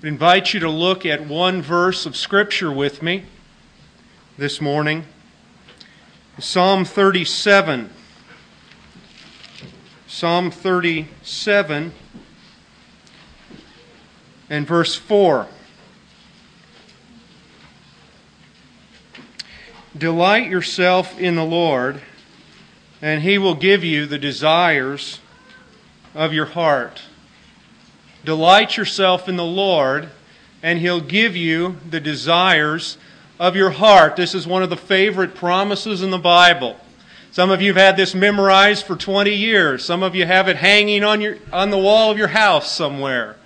I invite you to look at one verse of Scripture with me this morning Psalm 37. Psalm 37 and verse 4. Delight yourself in the Lord, and he will give you the desires of your heart. Delight yourself in the Lord, and He'll give you the desires of your heart. This is one of the favorite promises in the Bible. Some of you have had this memorized for 20 years. Some of you have it hanging on, your, on the wall of your house somewhere.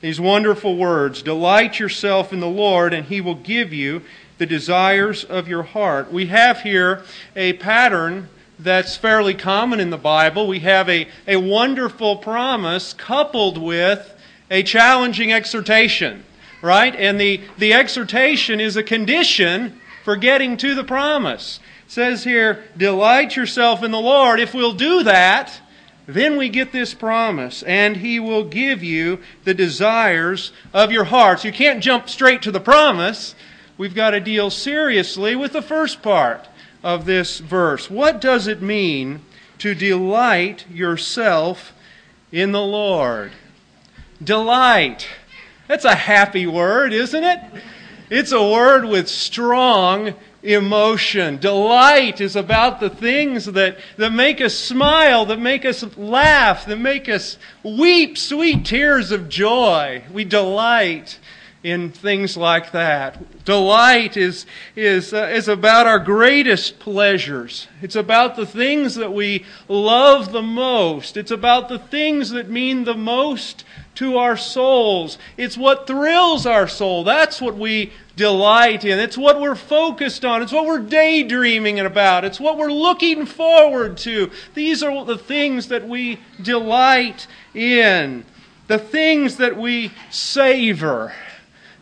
These wonderful words Delight yourself in the Lord, and He will give you the desires of your heart. We have here a pattern that's fairly common in the Bible. We have a, a wonderful promise coupled with a challenging exhortation, right? And the, the exhortation is a condition for getting to the promise. It says here, delight yourself in the Lord. If we'll do that, then we get this promise, and He will give you the desires of your hearts. You can't jump straight to the promise. We've got to deal seriously with the first part of this verse. What does it mean to delight yourself in the Lord? Delight. That's a happy word, isn't it? It's a word with strong emotion. Delight is about the things that, that make us smile, that make us laugh, that make us weep sweet tears of joy. We delight in things like that. Delight is, is, uh, is about our greatest pleasures. It's about the things that we love the most. It's about the things that mean the most to our souls. It's what thrills our soul. That's what we delight in. It's what we're focused on. It's what we're daydreaming about. It's what we're looking forward to. These are the things that we delight in. The things that we savor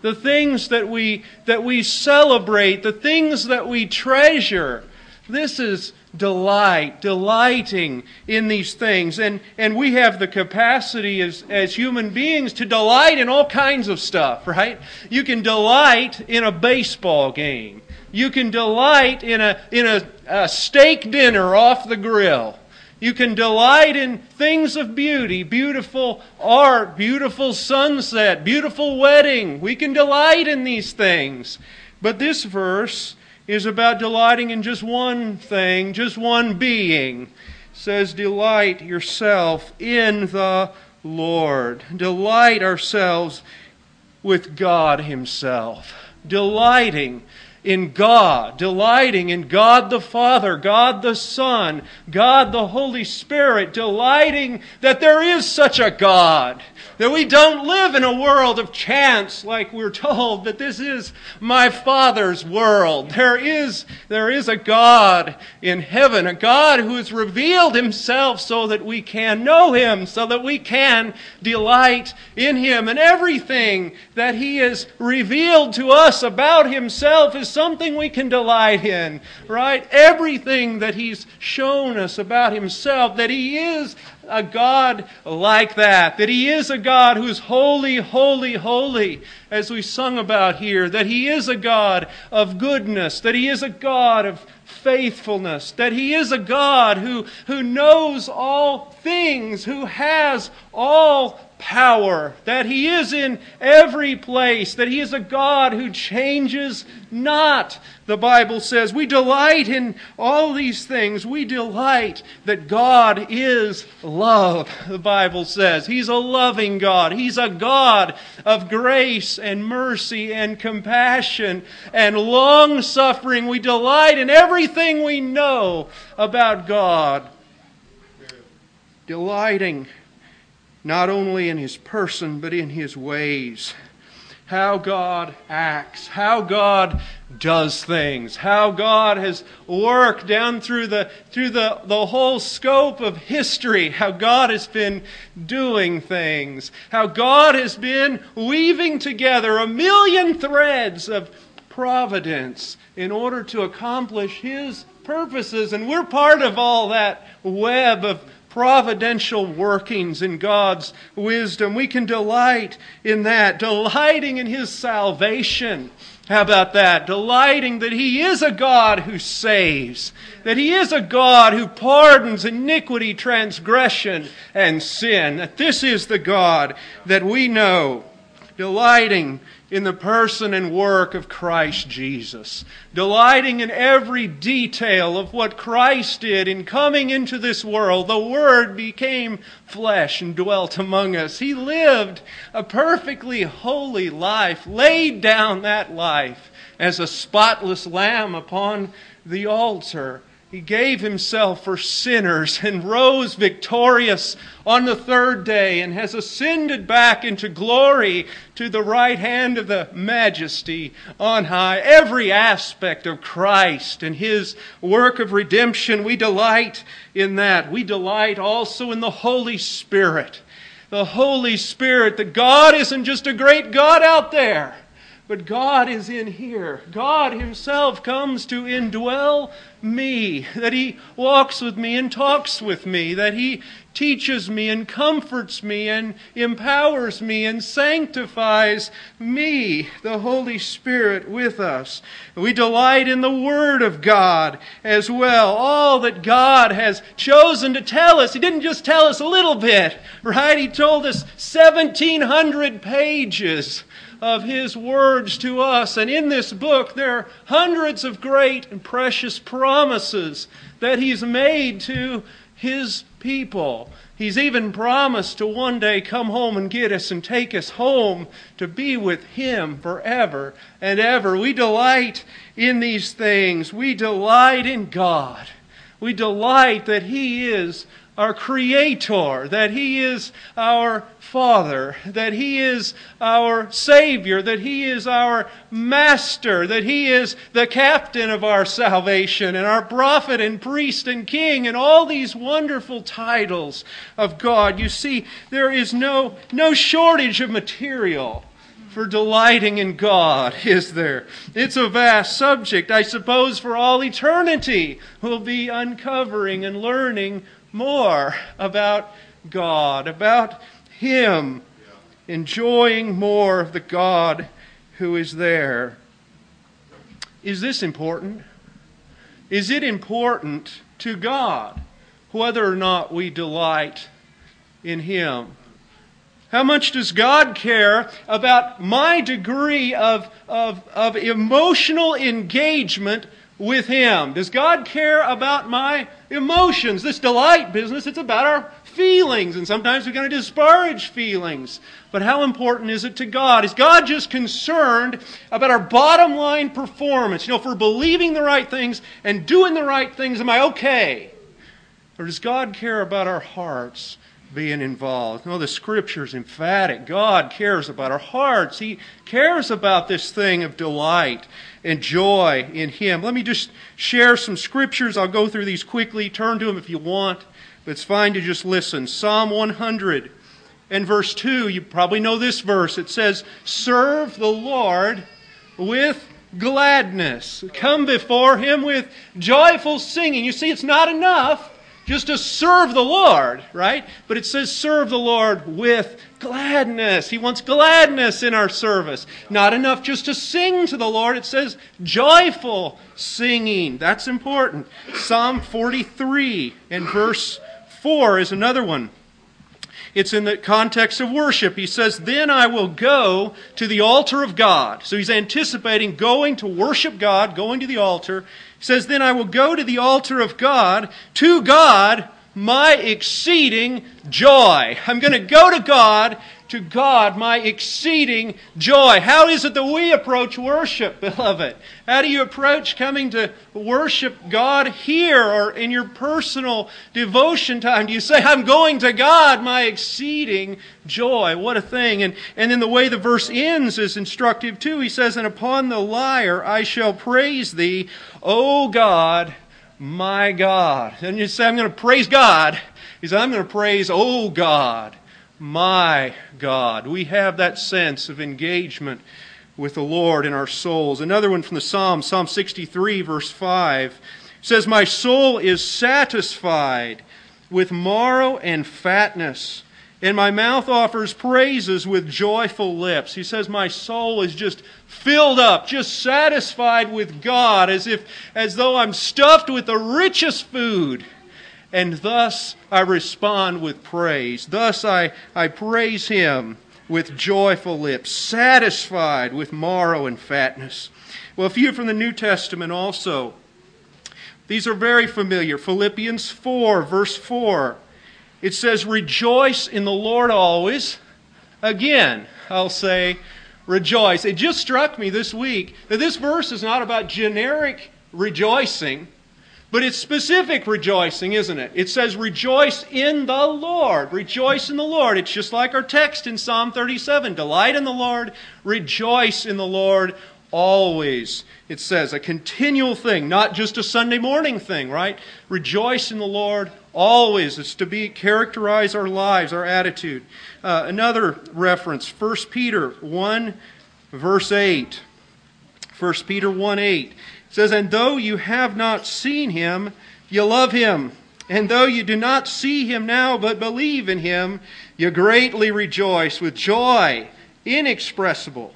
the things that we, that we celebrate, the things that we treasure. This is delight, delighting in these things. And, and we have the capacity as, as human beings to delight in all kinds of stuff, right? You can delight in a baseball game. You can delight in a, in a, a steak dinner off the grill. You can delight in things of beauty, beautiful art, beautiful sunset, beautiful wedding. We can delight in these things. But this verse is about delighting in just one thing, just one being. It says, Delight yourself in the Lord. Delight ourselves with God Himself. Delighting in God, delighting in God the Father, God the Son, God the Holy Spirit, delighting that there is such a God, that we don't live in a world of chance like we're told, that this is my Father's world. There is, there is a God in heaven, a God who has revealed himself so that we can know him, so that we can delight in him. And everything that he has revealed to us about himself is something we can delight in, right? Everything that he's shown us about himself, that he is a God like that, that He is a God who's holy, holy, holy, as we sung about here, that He is a God of goodness, that He is a God of faithfulness, that He is a God who, who knows all things, who has all power, that He is in every place, that He is a God who changes not, the Bible says. We delight in all these things. We delight that God is love, the Bible says. He's a loving God. He's a God of grace and mercy and compassion and long suffering. We delight in everything we know about God. Delighting not only in his person, but in his ways. How God acts, how God does things, how God has worked down through the, through the, the whole scope of history, how God has been doing things, how God has been weaving together a million threads of providence in order to accomplish His purposes. And we're part of all that web of providential workings in God's wisdom. We can delight in that, delighting in His salvation. How about that? Delighting that He is a God who saves, that He is a God who pardons iniquity, transgression, and sin, that this is the God that we know. Delighting in the person and work of Christ Jesus, delighting in every detail of what Christ did in coming into this world. The Word became flesh and dwelt among us. He lived a perfectly holy life, laid down that life as a spotless lamb upon the altar he gave himself for sinners and rose victorious on the third day and has ascended back into glory to the right hand of the majesty on high. Every aspect of Christ and his work of redemption, we delight in that. We delight also in the Holy Spirit. The Holy Spirit, that God isn't just a great God out there. But God is in here. God Himself comes to indwell me, that He walks with me and talks with me, that He teaches me and comforts me and empowers me and sanctifies me, the Holy Spirit with us. We delight in the Word of God as well. All that God has chosen to tell us. He didn't just tell us a little bit, right? He told us 1700 pages of His words to us. And in this book, there are hundreds of great and precious promises that He's made to His people. He's even promised to one day come home and get us and take us home to be with Him forever and ever. We delight in these things. We delight in God. We delight that He is our Creator, that He is our Father, that He is our Savior, that He is our Master, that He is the captain of our salvation, and our prophet and priest and king, and all these wonderful titles of God. You see, there is no, no shortage of material for delighting in God, is there? It's a vast subject. I suppose for all eternity we'll be uncovering and learning more about God, about Him, enjoying more of the God who is there. Is this important? Is it important to God whether or not we delight in Him? How much does God care about my degree of, of, of emotional engagement with Him? Does God care about my emotions? This delight business, it's about our feelings, and sometimes we're going to disparage feelings. But how important is it to God? Is God just concerned about our bottom line performance? You know, if we're believing the right things and doing the right things, am I okay? Or does God care about our hearts? being involved. No, the scripture is emphatic. God cares about our hearts. He cares about this thing of delight and joy in Him. Let me just share some scriptures. I'll go through these quickly. Turn to them if you want, but it's fine to just listen. Psalm 100 and verse 2, you probably know this verse. It says, Serve the Lord with gladness. Come before Him with joyful singing. You see, it's not enough just to serve the Lord, right? But it says serve the Lord with gladness. He wants gladness in our service. Not enough just to sing to the Lord. It says joyful singing. That's important. Psalm 43 and verse 4 is another one. It's in the context of worship. He says, Then I will go to the altar of God. So he's anticipating going to worship God, going to the altar. He says, Then I will go to the altar of God, to God, my exceeding joy. I'm going to go to God to God my exceeding joy. How is it that we approach worship, beloved? How do you approach coming to worship God here or in your personal devotion time? Do you say, I'm going to God, my exceeding joy? What a thing. And, and then the way the verse ends is instructive too. He says, And upon the lyre I shall praise thee, O God, my God. And you say, I'm going to praise God. He said, I'm going to praise, oh God my God. We have that sense of engagement with the Lord in our souls. Another one from the Psalm, Psalm 63, verse 5, says, My soul is satisfied with marrow and fatness. And my mouth offers praises with joyful lips. He says, My soul is just filled up, just satisfied with God, as if as though I'm stuffed with the richest food. And thus I respond with praise. Thus I, I praise him with joyful lips, satisfied with marrow and fatness. Well, a few from the New Testament also. These are very familiar. Philippians 4, verse 4. It says, Rejoice in the Lord always. Again, I'll say, rejoice. It just struck me this week that this verse is not about generic rejoicing, but it's specific rejoicing, isn't it? It says, Rejoice in the Lord. Rejoice in the Lord. It's just like our text in Psalm 37 Delight in the Lord, rejoice in the Lord always. It says, a continual thing, not just a Sunday morning thing, right? Rejoice in the Lord always. It's to be characterize our lives, our attitude. Uh, another reference, 1 Peter 1, verse 8. 1 Peter 1 8 says, And though you have not seen him, you love him. And though you do not see him now, but believe in him, you greatly rejoice with joy inexpressible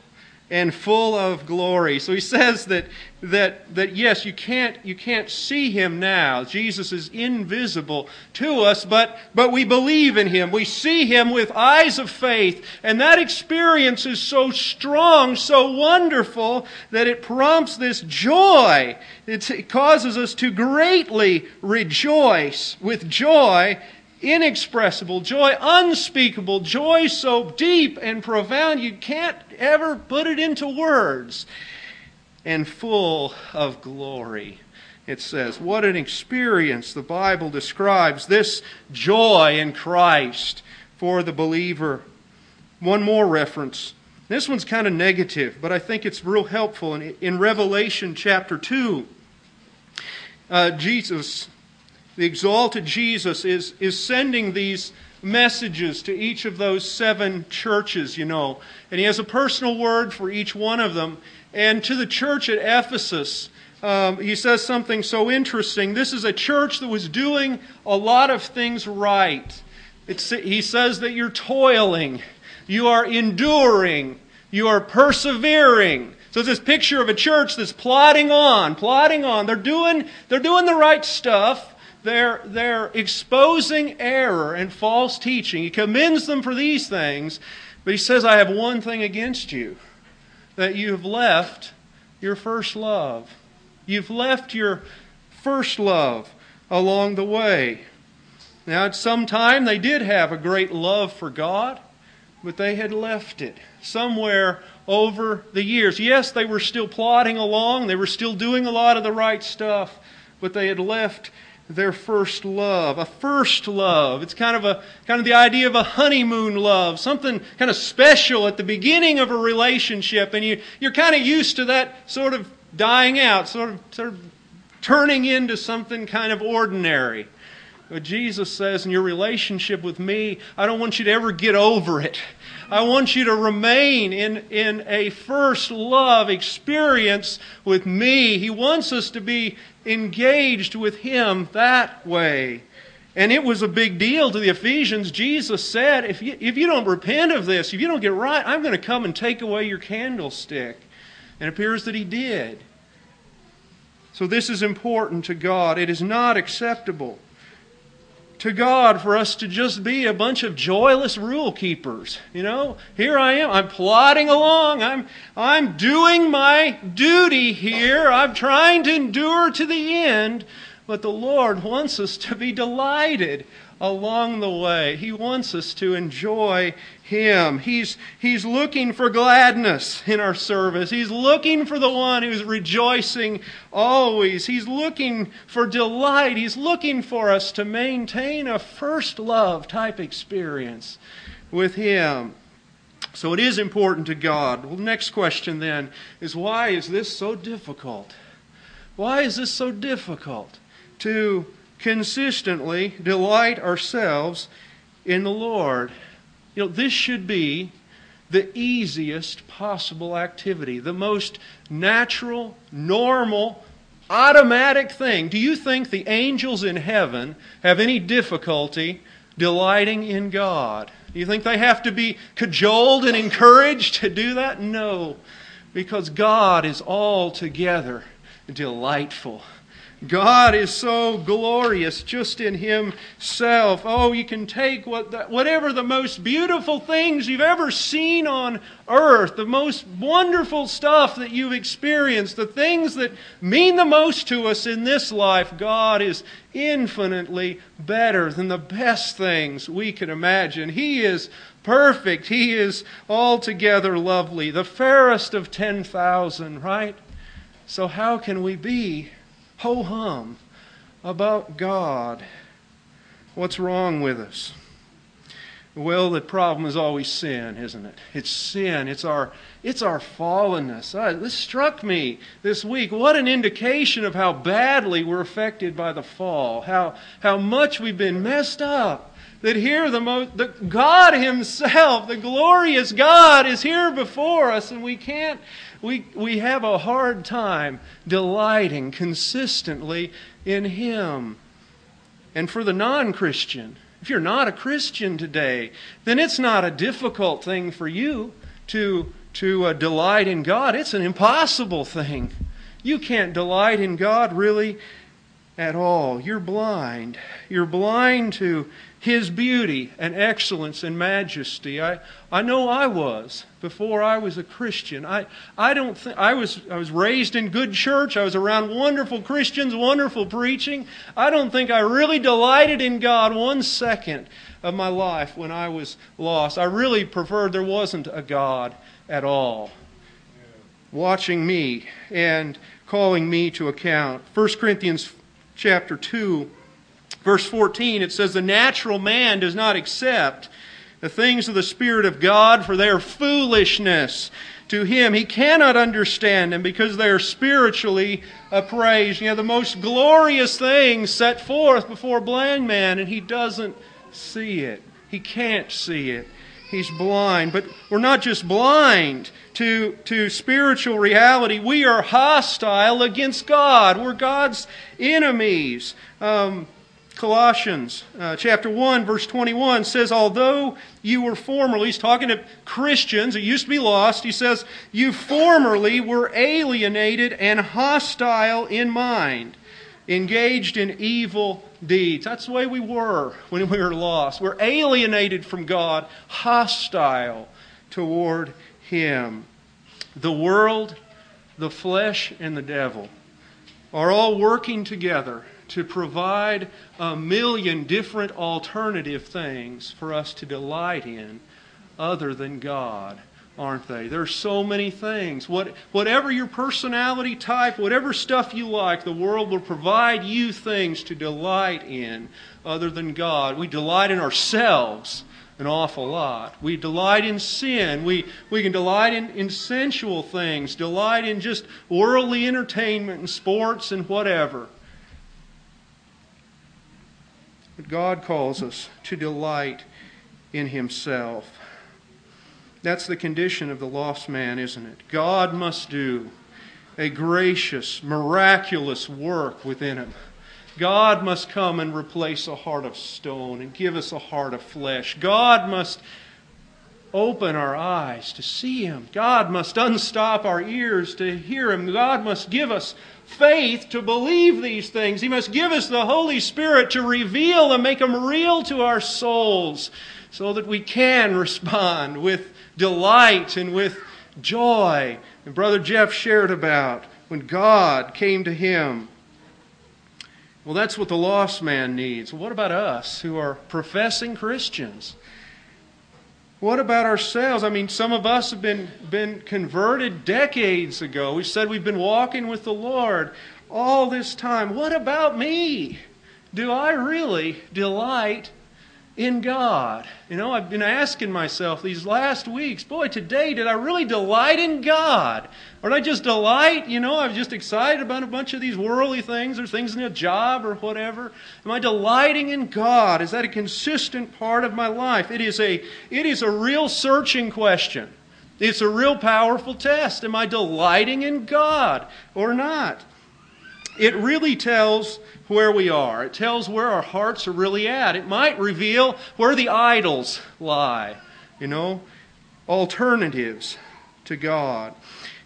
and full of glory. So he says that, that, that yes, you can't, you can't see him now. Jesus is invisible to us, but, but we believe in him. We see him with eyes of faith. And that experience is so strong, so wonderful, that it prompts this joy. it causes us to greatly rejoice with joy inexpressible joy, unspeakable joy so deep and profound you can't ever put it into words, and full of glory. It says, What an experience the Bible describes this joy in Christ for the believer. One more reference. This one's kind of negative, but I think it's real helpful. In, in Revelation chapter 2, uh, Jesus the exalted Jesus is, is sending these messages to each of those seven churches, you know. And he has a personal word for each one of them. And to the church at Ephesus, um, he says something so interesting. This is a church that was doing a lot of things right. It's, he says that you're toiling, you are enduring, you are persevering. So it's this picture of a church that's plodding on, plodding on. They're doing, they're doing the right stuff they're, they're exposing error and false teaching. He commends them for these things, but he says, I have one thing against you that you have left your first love. You've left your first love along the way. Now, at some time, they did have a great love for God, but they had left it somewhere over the years. Yes, they were still plodding along, they were still doing a lot of the right stuff, but they had left their first love. A first love. It's kind of a kind of the idea of a honeymoon love, something kind of special at the beginning of a relationship, and you you're kind of used to that sort of dying out, sort of sort of turning into something kind of ordinary. But Jesus says, in your relationship with me, I don't want you to ever get over it. I want you to remain in, in a first love experience with me. He wants us to be engaged with Him that way. And it was a big deal to the Ephesians. Jesus said, if you, if you don't repent of this, if you don't get right, I'm going to come and take away your candlestick. And it appears that He did. So this is important to God. It is not acceptable to God for us to just be a bunch of joyless rule keepers. You know, here I am. I'm plodding along. I'm, I'm doing my duty here. I'm trying to endure to the end. But the Lord wants us to be delighted along the way. He wants us to enjoy Him. He's, he's looking for gladness in our service. He's looking for the one who's rejoicing always. He's looking for delight. He's looking for us to maintain a first love type experience with Him. So it is important to God. Well, next question then is why is this so difficult? Why is this so difficult to consistently delight ourselves in the Lord. You know, this should be the easiest possible activity, the most natural, normal, automatic thing. Do you think the angels in heaven have any difficulty delighting in God? Do you think they have to be cajoled and encouraged to do that? No, because God is altogether delightful. God is so glorious just in Himself. Oh, you can take what the, whatever the most beautiful things you've ever seen on earth, the most wonderful stuff that you've experienced, the things that mean the most to us in this life. God is infinitely better than the best things we can imagine. He is perfect. He is altogether lovely. The fairest of 10,000, right? So, how can we be ho hum about God. What's wrong with us? Well, the problem is always sin, isn't it? It's sin. It's our, it's our fallenness. This struck me this week. What an indication of how badly we're affected by the fall, how, how much we've been messed up. That here, the, most, the God Himself, the glorious God, is here before us, and we can't we, we have a hard time delighting consistently in Him. And for the non Christian, if you're not a Christian today, then it's not a difficult thing for you to, to uh, delight in God. It's an impossible thing. You can't delight in God really at all. You're blind. You're blind to his beauty and excellence and majesty. I, I know I was before I was a Christian. I, I don't think I was I was raised in good church. I was around wonderful Christians, wonderful preaching. I don't think I really delighted in God one second of my life when I was lost. I really preferred there wasn't a God at all. Watching me and calling me to account. 1 Corinthians chapter 2 Verse 14, it says, The natural man does not accept the things of the Spirit of God, for they are foolishness to him. He cannot understand them because they are spiritually appraised. You know, the most glorious things set forth before a blind man, and he doesn't see it. He can't see it. He's blind. But we're not just blind to, to spiritual reality, we are hostile against God. We're God's enemies. Um, Colossians uh, chapter 1, verse 21 says, Although you were formerly, he's talking to Christians, it used to be lost, he says, You formerly were alienated and hostile in mind, engaged in evil deeds. That's the way we were when we were lost. We're alienated from God, hostile toward Him. The world, the flesh, and the devil are all working together to provide a million different alternative things for us to delight in other than God, aren't they? There's so many things. What, whatever your personality type, whatever stuff you like, the world will provide you things to delight in other than God. We delight in ourselves an awful lot. We delight in sin. We, we can delight in, in sensual things, delight in just worldly entertainment and sports and whatever. But God calls us to delight in Himself. That's the condition of the lost man, isn't it? God must do a gracious, miraculous work within him. God must come and replace a heart of stone and give us a heart of flesh. God must open our eyes to see Him. God must unstop our ears to hear Him. God must give us faith to believe these things. He must give us the Holy Spirit to reveal and make them real to our souls so that we can respond with delight and with joy. And Brother Jeff shared about when God came to him. Well, that's what the lost man needs. What about us who are professing Christians? What about ourselves? I mean, some of us have been, been converted decades ago. We said we've been walking with the Lord all this time. What about me? Do I really delight in God. You know, I've been asking myself these last weeks, boy, today, did I really delight in God? Or did I just delight, you know, I was just excited about a bunch of these worldly things or things in a job or whatever? Am I delighting in God? Is that a consistent part of my life? It is a, it is a real searching question. It's a real powerful test. Am I delighting in God or not? It really tells where we are. It tells where our hearts are really at. It might reveal where the idols lie, you know, alternatives to God.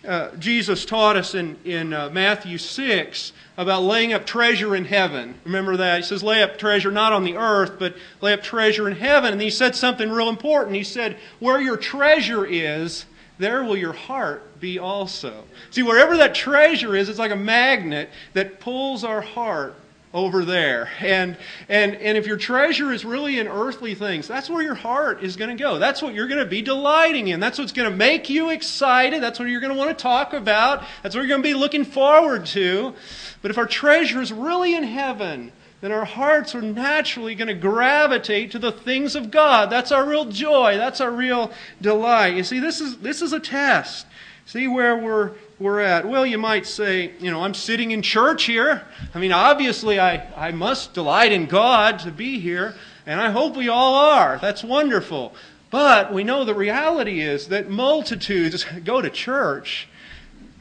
Uh, Jesus taught us in, in uh, Matthew 6 about laying up treasure in heaven. Remember that? He says, lay up treasure not on the earth, but lay up treasure in heaven. And he said something real important. He said, where your treasure is, there will your heart be also. See, wherever that treasure is, it's like a magnet that pulls our heart over there. And, and, and if your treasure is really in earthly things, that's where your heart is going to go. That's what you're going to be delighting in. That's what's going to make you excited. That's what you're going to want to talk about. That's what you're going to be looking forward to. But if our treasure is really in heaven, then our hearts are naturally going to gravitate to the things of God. That's our real joy. That's our real delight. You see, this is, this is a test. See where we're, we're at. Well, you might say, you know, I'm sitting in church here. I mean, obviously, I, I must delight in God to be here, and I hope we all are. That's wonderful. But we know the reality is that multitudes go to church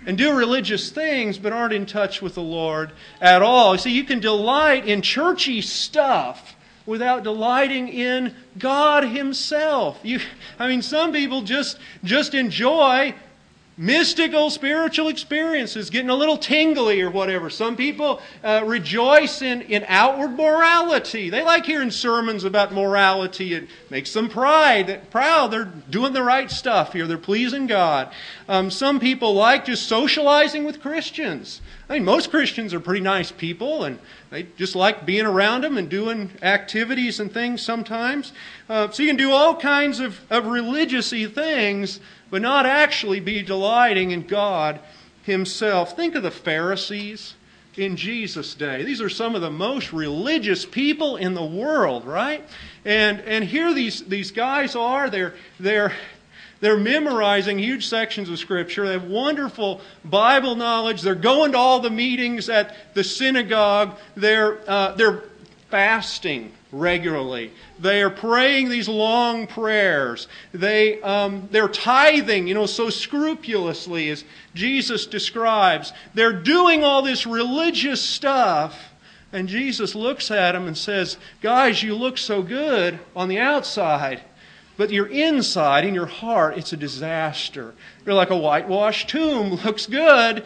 and do religious things but aren't in touch with the Lord at all. You see, you can delight in churchy stuff without delighting in God Himself. You, I mean, some people just, just enjoy mystical spiritual experiences, getting a little tingly or whatever. Some people uh, rejoice in, in outward morality. They like hearing sermons about morality. It makes them pride, proud. They're doing the right stuff here. They're pleasing God. Um, some people like just socializing with Christians. I mean, most Christians are pretty nice people, and they just like being around them and doing activities and things sometimes. Uh, so you can do all kinds of, of religious things but not actually be delighting in God Himself. Think of the Pharisees in Jesus' day. These are some of the most religious people in the world, right? And, and here these, these guys are. They're, they're, they're memorizing huge sections of Scripture. They have wonderful Bible knowledge. They're going to all the meetings at the synagogue. They're, uh, they're fasting regularly. They are praying these long prayers. They, um, they're tithing, you know, so scrupulously as Jesus describes. They're doing all this religious stuff. And Jesus looks at them and says, Guys, you look so good on the outside, but your inside, in your heart, it's a disaster. You're like a whitewashed tomb. Looks good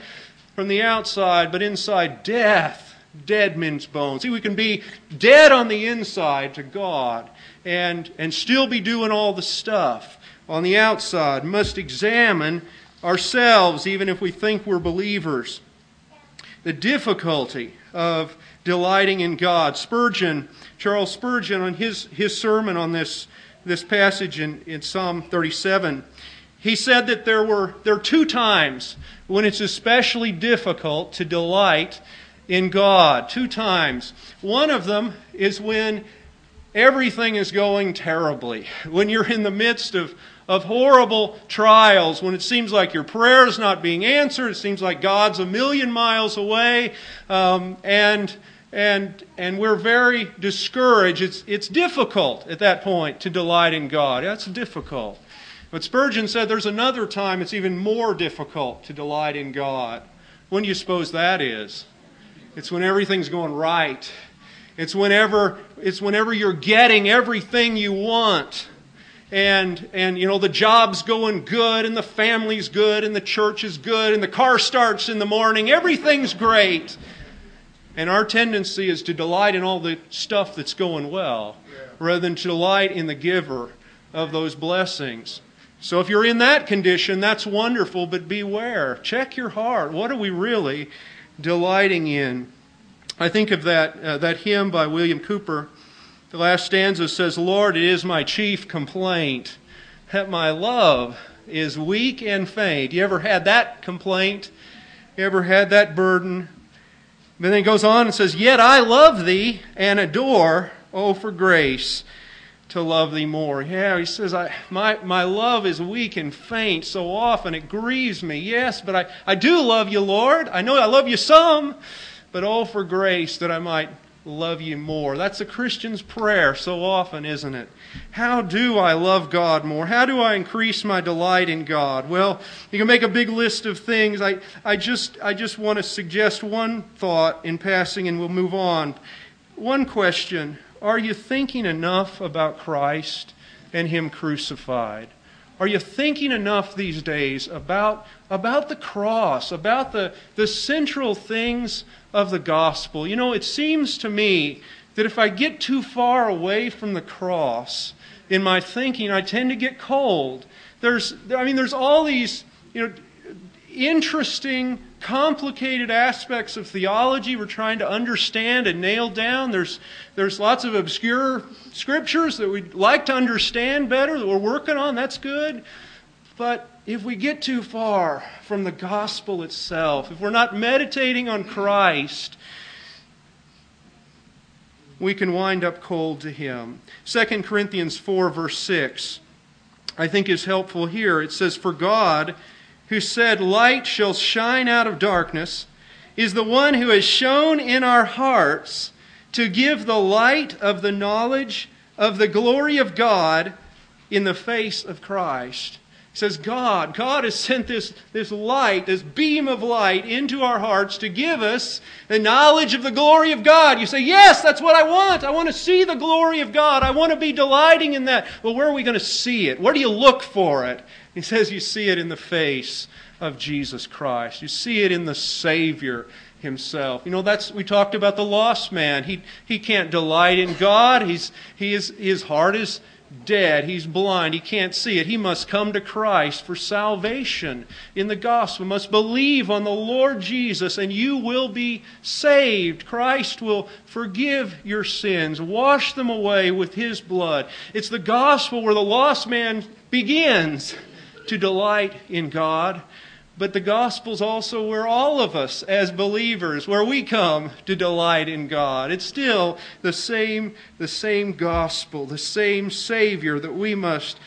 from the outside, but inside, death dead men's bones. See, we can be dead on the inside to God and, and still be doing all the stuff on the outside. Must examine ourselves, even if we think we're believers. The difficulty of delighting in God. Spurgeon, Charles Spurgeon, on his, his sermon on this, this passage in, in Psalm 37, he said that there were there are two times when it's especially difficult to delight in God two times. One of them is when everything is going terribly, when you're in the midst of, of horrible trials, when it seems like your prayer is not being answered, it seems like God's a million miles away, um, and and and we're very discouraged. It's it's difficult at that point to delight in God. That's difficult. But Spurgeon said there's another time it's even more difficult to delight in God. When do you suppose that is? It's when everything's going right. It's whenever, it's whenever you're getting everything you want. And, and, you know, the job's going good, and the family's good, and the church is good, and the car starts in the morning. Everything's great. And our tendency is to delight in all the stuff that's going well, rather than to delight in the giver of those blessings. So if you're in that condition, that's wonderful, but beware. Check your heart. What are we really delighting in. I think of that, uh, that hymn by William Cowper. The last stanza says, Lord, it is my chief complaint that my love is weak and faint. You ever had that complaint? You ever had that burden? But then it goes on and says, Yet I love thee and adore, oh, for grace to love thee more. Yeah, he says, I, my, my love is weak and faint so often. It grieves me. Yes, but I, I do love you, Lord. I know I love you some, but oh, for grace that I might love you more. That's a Christian's prayer so often, isn't it? How do I love God more? How do I increase my delight in God? Well, you can make a big list of things. I, I, just, I just want to suggest one thought in passing and we'll move on. One question Are you thinking enough about Christ and Him crucified? Are you thinking enough these days about, about the cross, about the, the central things of the gospel? You know, it seems to me that if I get too far away from the cross in my thinking, I tend to get cold. There's, I mean, there's all these, you know, interesting, complicated aspects of theology we're trying to understand and nail down. There's, there's lots of obscure scriptures that we'd like to understand better that we're working on. That's good. But if we get too far from the gospel itself, if we're not meditating on Christ, we can wind up cold to him. 2 Corinthians 4, verse 6, I think is helpful here. It says, For God who said, Light shall shine out of darkness, is the one who has shone in our hearts to give the light of the knowledge of the glory of God in the face of Christ. He says, God, God has sent this, this light, this beam of light into our hearts to give us the knowledge of the glory of God. You say, Yes, that's what I want. I want to see the glory of God. I want to be delighting in that. Well, where are we going to see it? Where do you look for it? He says you see it in the face of Jesus Christ. You see it in the Savior himself. You know, that's we talked about the lost man. He he can't delight in God. He's he is his heart is dead. He's blind. He can't see it. He must come to Christ for salvation in the gospel. Must believe on the Lord Jesus and you will be saved. Christ will forgive your sins, wash them away with his blood. It's the gospel where the lost man begins to delight in God. But the gospel's also where all of us as believers, where we come to delight in God. It's still the same, the same gospel, the same Savior that we must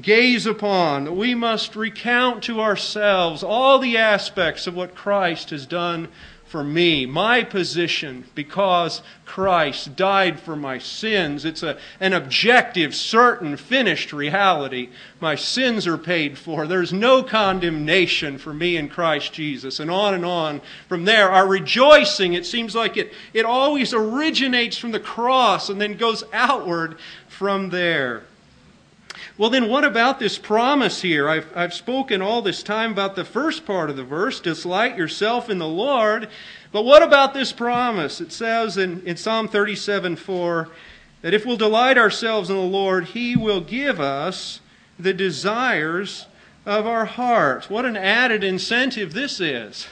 gaze upon, that we must recount to ourselves all the aspects of what Christ has done for me, my position, because Christ died for my sins. It's a, an objective, certain, finished reality. My sins are paid for. There's no condemnation for me in Christ Jesus. And on and on from there. Our rejoicing, it seems like it, it always originates from the cross and then goes outward from there. Well, then, what about this promise here? I've, I've spoken all this time about the first part of the verse delight yourself in the Lord. But what about this promise? It says in, in Psalm 37 4 that if we'll delight ourselves in the Lord, He will give us the desires of our hearts. What an added incentive this is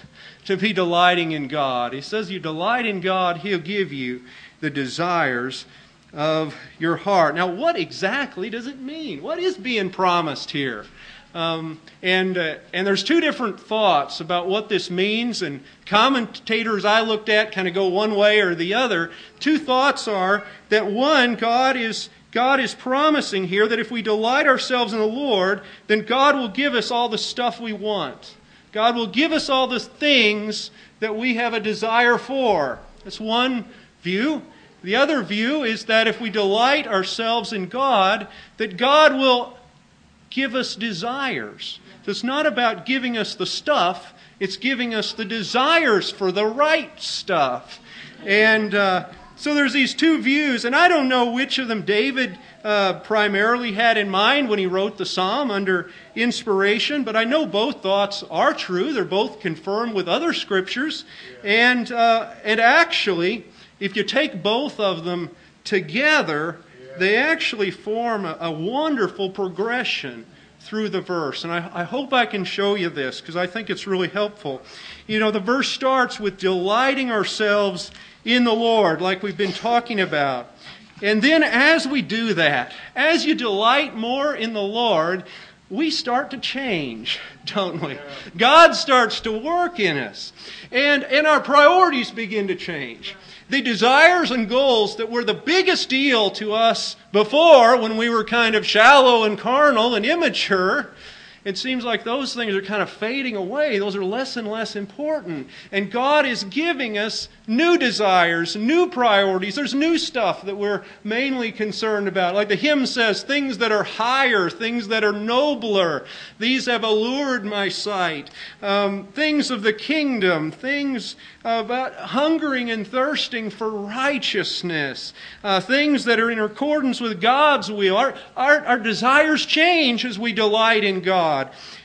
to be delighting in God. He says, You delight in God, He'll give you the desires of your heart. Now, what exactly does it mean? What is being promised here? Um, and, uh, and there's two different thoughts about what this means, and commentators I looked at kind of go one way or the other. Two thoughts are that one, God is, God is promising here that if we delight ourselves in the Lord, then God will give us all the stuff we want. God will give us all the things that we have a desire for. That's one view. The other view is that if we delight ourselves in God, that God will give us desires. So it's not about giving us the stuff, it's giving us the desires for the right stuff. And uh, so there's these two views, and I don't know which of them David uh, primarily had in mind when he wrote the psalm under inspiration, but I know both thoughts are true. They're both confirmed with other scriptures. And, uh, and actually, if you take both of them together, they actually form a, a wonderful progression through the verse. And I, I, hope I can show you this because I think it's really helpful. You know, the verse starts with delighting ourselves in the Lord, like we've been talking about. And then as we do that, as you delight more in the Lord, we start to change, don't we? God starts to work in us. And, and our priorities begin to change the desires and goals that were the biggest deal to us before when we were kind of shallow and carnal and immature, it seems like those things are kind of fading away. Those are less and less important. And God is giving us new desires, new priorities. There's new stuff that we're mainly concerned about. Like the hymn says, things that are higher, things that are nobler. These have allured my sight. Um, things of the kingdom, things about hungering and thirsting for righteousness, uh, things that are in accordance with God's will. Our, our, our desires change as we delight in God.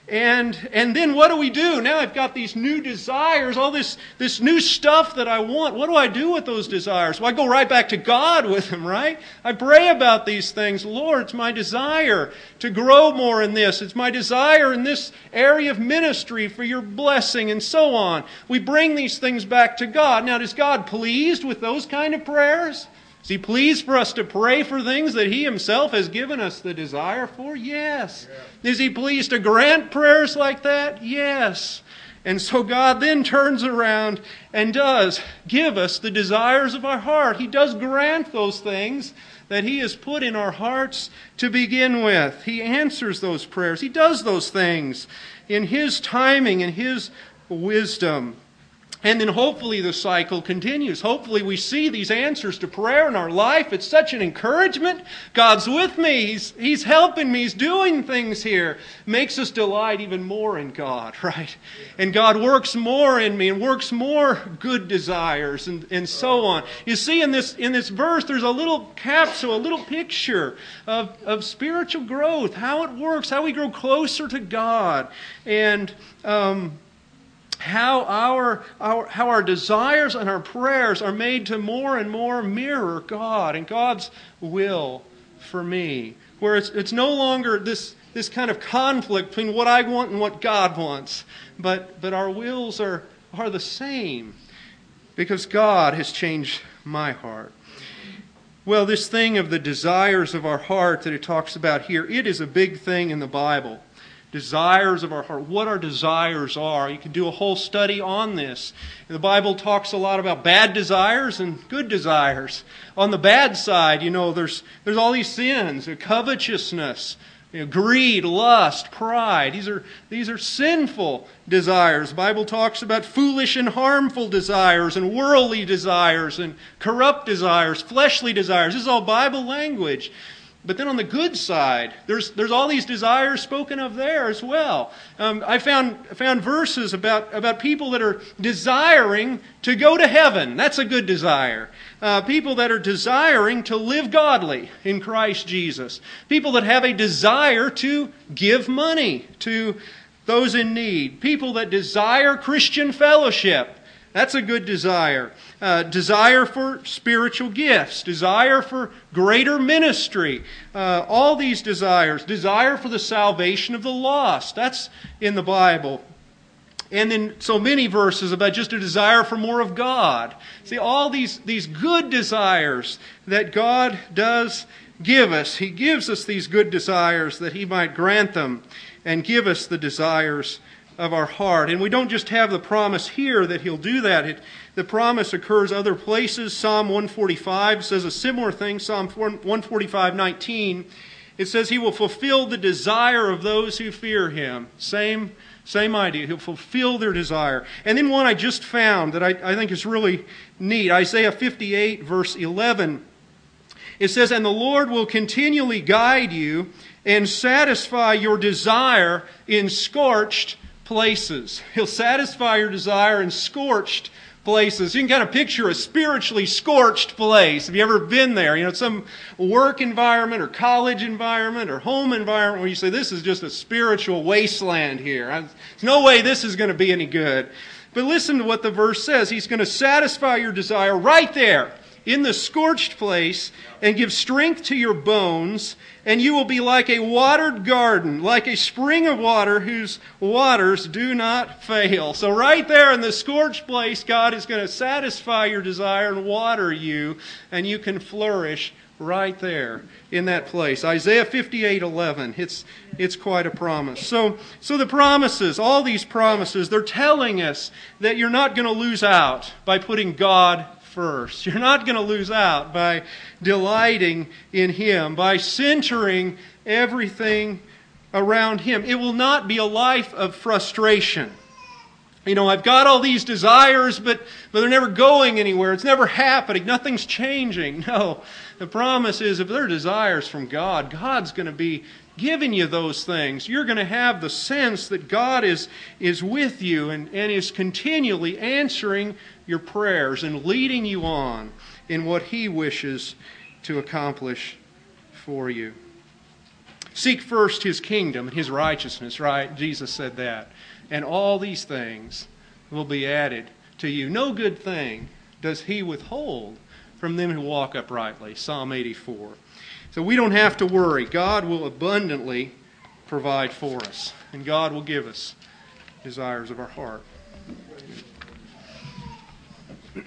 And, and then what do we do? Now I've got these new desires, all this, this new stuff that I want. What do I do with those desires? Well, I go right back to God with them, right? I pray about these things. Lord, it's my desire to grow more in this. It's my desire in this area of ministry for your blessing and so on. We bring these things back to God. Now, is God pleased with those kind of prayers? Is He pleased for us to pray for things that He Himself has given us the desire for? Yes. Yeah. Is He pleased to grant prayers like that? Yes. And so God then turns around and does give us the desires of our heart. He does grant those things that He has put in our hearts to begin with. He answers those prayers. He does those things in His timing and His wisdom. And then hopefully the cycle continues. Hopefully we see these answers to prayer in our life. It's such an encouragement. God's with me. He's, he's helping me. He's doing things here. Makes us delight even more in God, right? And God works more in me and works more good desires and, and so on. You see in this, in this verse, there's a little capsule, a little picture of, of spiritual growth, how it works, how we grow closer to God. And, um, how our, our, how our desires and our prayers are made to more and more mirror God and God's will for me. Where it's, it's no longer this, this kind of conflict between what I want and what God wants, but, but our wills are, are the same because God has changed my heart. Well, this thing of the desires of our heart that it talks about here, it is a big thing in the Bible desires of our heart, what our desires are. You can do a whole study on this. The Bible talks a lot about bad desires and good desires. On the bad side, you know, there's, there's all these sins, uh, covetousness, you know, greed, lust, pride. These are, these are sinful desires. The Bible talks about foolish and harmful desires and worldly desires and corrupt desires, fleshly desires. This is all Bible language. But then on the good side, there's, there's all these desires spoken of there as well. Um, I found, found verses about, about people that are desiring to go to heaven. That's a good desire. Uh, people that are desiring to live godly in Christ Jesus. People that have a desire to give money to those in need. People that desire Christian fellowship. That's a good desire. Uh, desire for spiritual gifts, desire for greater ministry, uh, all these desires, desire for the salvation of the lost. That's in the Bible. And then so many verses about just a desire for more of God. See, all these, these good desires that God does give us. He gives us these good desires that He might grant them and give us the desires of our heart. And we don't just have the promise here that He'll do that. It, the promise occurs other places. Psalm 145 says a similar thing. Psalm 145, 19. It says He will fulfill the desire of those who fear Him. Same, same idea. He'll fulfill their desire. And then one I just found that I, I think is really neat Isaiah 58, verse 11. It says, And the Lord will continually guide you and satisfy your desire in scorched places. He'll satisfy your desire in scorched places. You can kind of picture a spiritually scorched place. Have you ever been there? You know, some work environment or college environment or home environment where you say, this is just a spiritual wasteland here. There's no way this is going to be any good. But listen to what the verse says. He's going to satisfy your desire right there in the scorched place and give strength to your bones, and you will be like a watered garden, like a spring of water whose waters do not fail. So, right there in the scorched place, God is going to satisfy your desire and water you, and you can flourish right there in that place. Isaiah 58 11. It's, it's quite a promise. So, so the promises, all these promises, they're telling us that you're not going to lose out by putting God first. You're not going to lose out by delighting in Him, by centering everything around Him. It will not be a life of frustration. You know, I've got all these desires, but, but they're never going anywhere. It's never happening. Nothing's changing. No. The promise is if they're desires from God, God's going to be giving you those things. You're going to have the sense that God is, is with you and, and is continually answering your prayers and leading you on in what He wishes to accomplish for you. Seek first His kingdom and His righteousness, right? Jesus said that. And all these things will be added to you. No good thing does He withhold from them who walk uprightly. Psalm 84. So we don't have to worry. God will abundantly provide for us, and God will give us desires of our heart.